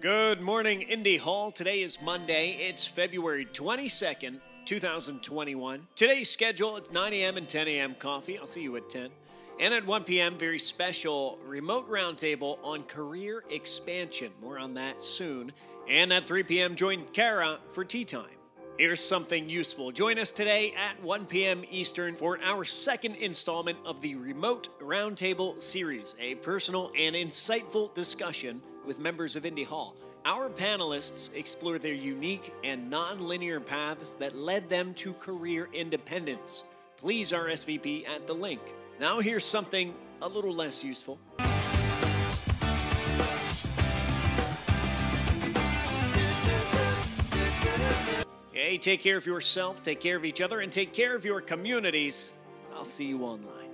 Good morning, Indy Hall. Today is Monday. It's February 22nd, 2021. Today's schedule, it's 9 a.m. and 10 a.m. coffee. I'll see you at 10. And at 1 p.m., very special remote roundtable on career expansion. More on that soon. And at 3 p.m., join Kara for tea time. Here's something useful. Join us today at 1 p.m. Eastern for our second installment of the Remote Roundtable series, a personal and insightful discussion with members of Indy Hall. Our panelists explore their unique and non-linear paths that led them to career independence. Please RSVP at the link. Now here's something a little less useful. Hey, take care of yourself, take care of each other, and take care of your communities. I'll see you online.